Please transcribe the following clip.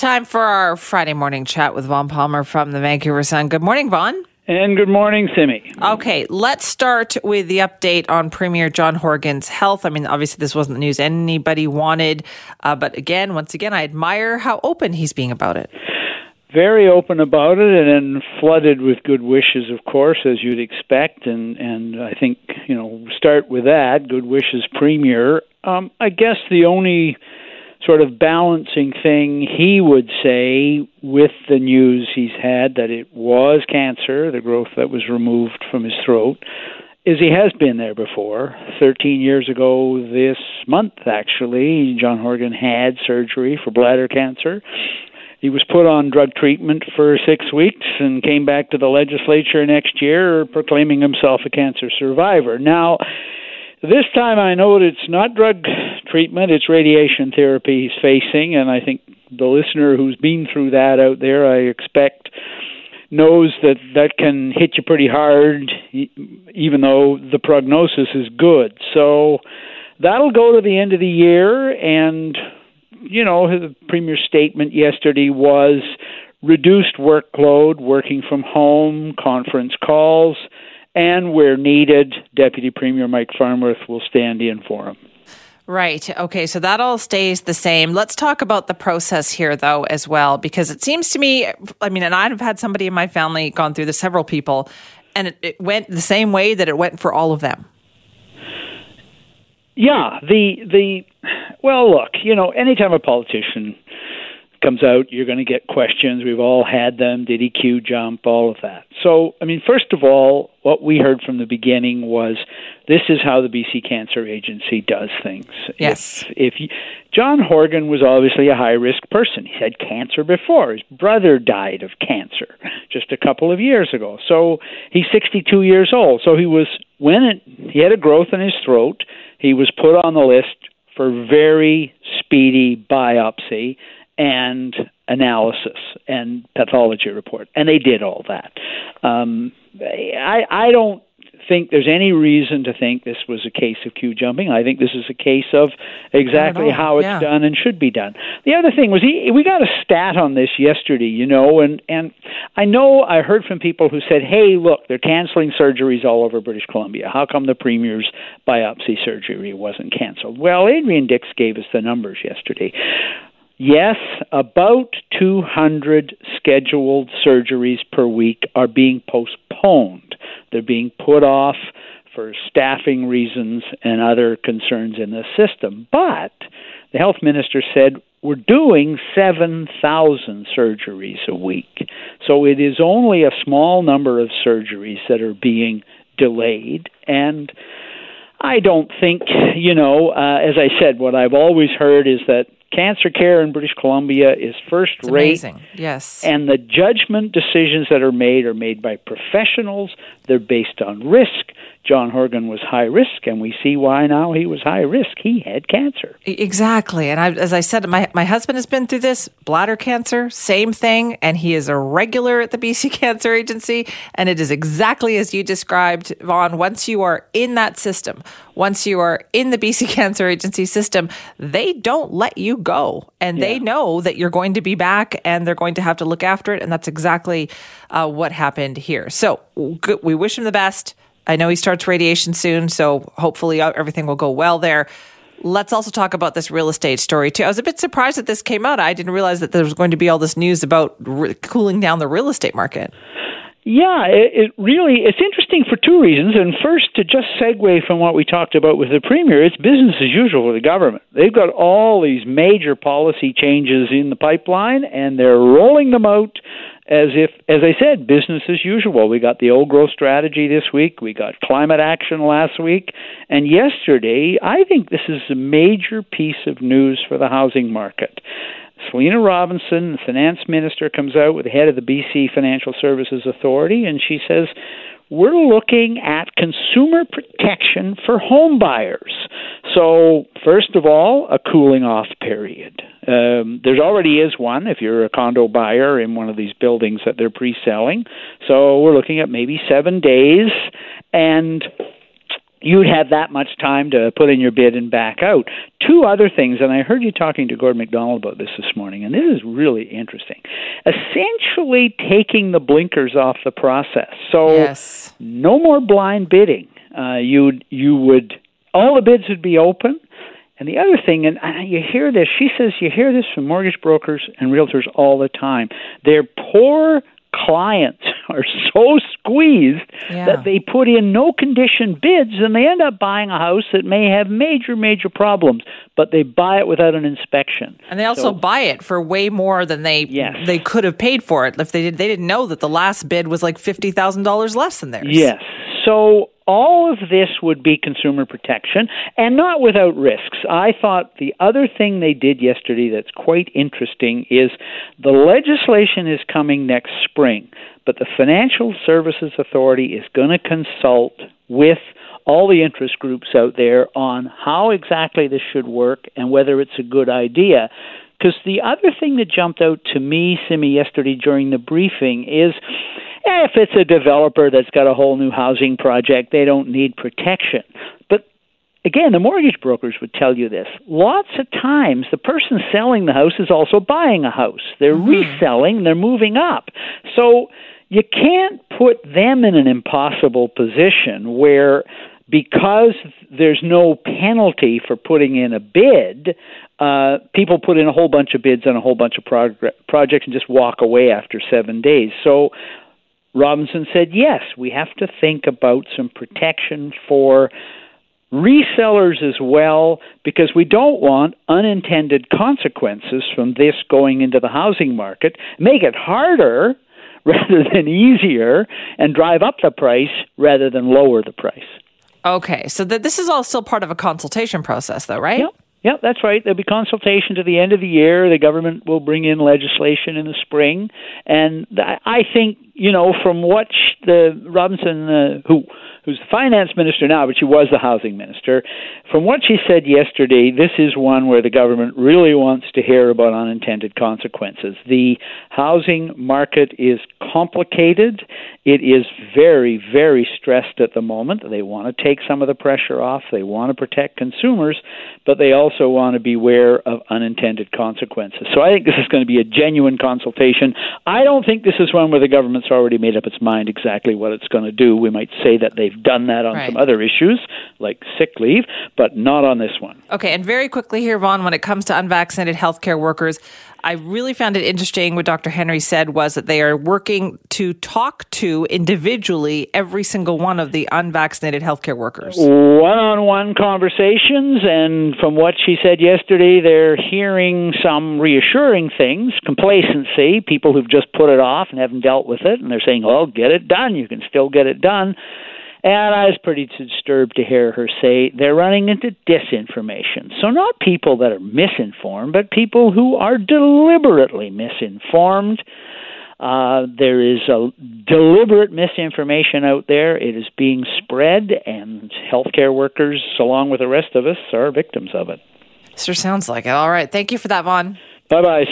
Time for our Friday morning chat with Vaughn Palmer from the Vancouver Sun. Good morning, Vaughn. And good morning, Simi. Okay, let's start with the update on Premier John Horgan's health. I mean, obviously, this wasn't the news anybody wanted. Uh, but again, once again, I admire how open he's being about it. Very open about it, and then flooded with good wishes, of course, as you'd expect. And and I think you know, start with that. Good wishes, Premier. Um, I guess the only sort of balancing thing he would say with the news he's had that it was cancer, the growth that was removed from his throat, is he has been there before. 13 years ago this month, actually, John Horgan had surgery for bladder cancer. He was put on drug treatment for six weeks and came back to the legislature next year proclaiming himself a cancer survivor. Now, this time I know it's not drug treatment, it's radiation therapy he's facing, and I think the listener who's been through that out there, I expect, knows that that can hit you pretty hard, even though the prognosis is good. So that'll go to the end of the year, and, you know, the Premier's statement yesterday was reduced workload, working from home, conference calls and where needed, Deputy Premier Mike Farnworth will stand in for him. Right. Okay. So that all stays the same. Let's talk about the process here, though, as well, because it seems to me, I mean, and I've had somebody in my family gone through this, several people, and it, it went the same way that it went for all of them. Yeah. The, the, well, look, you know, anytime a politician comes out, you're going to get questions. We've all had them. Did he queue jump? All of that. So, I mean, first of all, what we heard from the beginning was this is how the BC Cancer Agency does things. Yes. If, if you, John Horgan was obviously a high risk person, he had cancer before. His brother died of cancer just a couple of years ago. So he's 62 years old. So he was when it, he had a growth in his throat. He was put on the list for very speedy biopsy and analysis and pathology report, and they did all that. Um, I, I don't think there's any reason to think this was a case of queue jumping. I think this is a case of exactly how it's yeah. done and should be done. The other thing was he, we got a stat on this yesterday, you know, and and I know I heard from people who said, "Hey, look, they're canceling surgeries all over British Columbia. How come the premier's biopsy surgery wasn't canceled?" Well, Adrian Dix gave us the numbers yesterday. Yes, about 200 scheduled surgeries per week are being postponed. They're being put off for staffing reasons and other concerns in the system. But the health minister said we're doing 7,000 surgeries a week. So it is only a small number of surgeries that are being delayed. And I don't think, you know, uh, as I said, what I've always heard is that cancer care in British Columbia is first It's rate. amazing. Yes. And the judgment decisions that are made are made by professionals. They're based on risk. John Horgan was high risk, and we see why now he was high risk. He had cancer. Exactly. And I, as I said, my, my husband has been through this bladder cancer, same thing. And he is a regular at the BC Cancer Agency. And it is exactly as you described, Vaughn. Once you are in that system, once you are in the BC Cancer Agency system, they don't let you go. And they know that you're going to be back and they're going to have to look after it. And that's exactly uh, what happened here. So good, we wish him the best. I know he starts radiation soon, so hopefully uh, everything will go well there. Let's also talk about this real estate story too. I was a bit surprised that this came out. I didn't realize that there was going to be all this news about re- cooling down the real estate market. Yeah, it, it really it's interesting for two reasons. And first, to just segue from what we talked about with the premier, it's business as usual for the government. They've got all these major policy changes in the pipeline, and they're rolling them out as if, as I said, business as usual. We got the old growth strategy this week. We got climate action last week, and yesterday. I think this is a major piece of news for the housing market. Selina Robinson, the finance minister, comes out with the head of the BC Financial Services Authority, and she says, We're looking at consumer protection for home buyers. So, first of all, a cooling off period. Um, there already is one if you're a condo buyer in one of these buildings that they're pre selling. So, we're looking at maybe seven days. And you'd have that much time to put in your bid and back out. Two other things, and I heard you talking to Gord McDonald about this this morning, and this is really interesting. Essentially, taking the blinkers off the process. So, yes. no more blind bidding. Uh, you you would all the bids would be open. And the other thing, and you hear this, she says you hear this from mortgage brokers and realtors all the time. They're poor clients are so squeezed yeah. that they put in no condition bids and they end up buying a house that may have major major problems but they buy it without an inspection and they also so, buy it for way more than they yes. they could have paid for it if they did they didn't know that the last bid was like $50,000 less than theirs yes so all of this would be consumer protection and not without risks. I thought the other thing they did yesterday that's quite interesting is the legislation is coming next spring, but the Financial Services Authority is going to consult with all the interest groups out there on how exactly this should work and whether it's a good idea. Because the other thing that jumped out to me, Simi, yesterday during the briefing is if it's a developer that's got a whole new housing project, they don't need protection. But again, the mortgage brokers would tell you this. Lots of times, the person selling the house is also buying a house. They're mm-hmm. reselling, they're moving up. So you can't put them in an impossible position where because there's no penalty for putting in a bid, uh, people put in a whole bunch of bids on a whole bunch of prog- projects and just walk away after seven days. So Robinson said, yes, we have to think about some protection for resellers as well because we don't want unintended consequences from this going into the housing market. Make it harder rather than easier and drive up the price rather than lower the price. Okay, so th- this is all still part of a consultation process, though, right? Yep. Yeah, that's right. There'll be consultation to the end of the year. The government will bring in legislation in the spring, and I think you know from what the Robinson, uh, who who's the finance minister now, but she was the housing minister. From what she said yesterday, this is one where the government really wants to hear about unintended consequences. The housing market is complicated. It is very, very stressed at the moment. They want to take some of the pressure off. They want to protect consumers, but they also want to beware of unintended consequences. So I think this is going to be a genuine consultation. I don't think this is one where the government's already made up its mind exactly what it's going to do. We might say that they Done that on right. some other issues like sick leave, but not on this one. Okay, and very quickly here, Vaughn, when it comes to unvaccinated healthcare workers, I really found it interesting what Dr. Henry said was that they are working to talk to individually every single one of the unvaccinated healthcare workers. One on one conversations, and from what she said yesterday, they're hearing some reassuring things complacency, people who've just put it off and haven't dealt with it, and they're saying, well, get it done. You can still get it done. And I was pretty disturbed to hear her say they're running into disinformation. So, not people that are misinformed, but people who are deliberately misinformed. Uh, there is a deliberate misinformation out there. It is being spread, and healthcare workers, along with the rest of us, are victims of it. Sure sounds like it. All right. Thank you for that, Vaughn. Bye bye,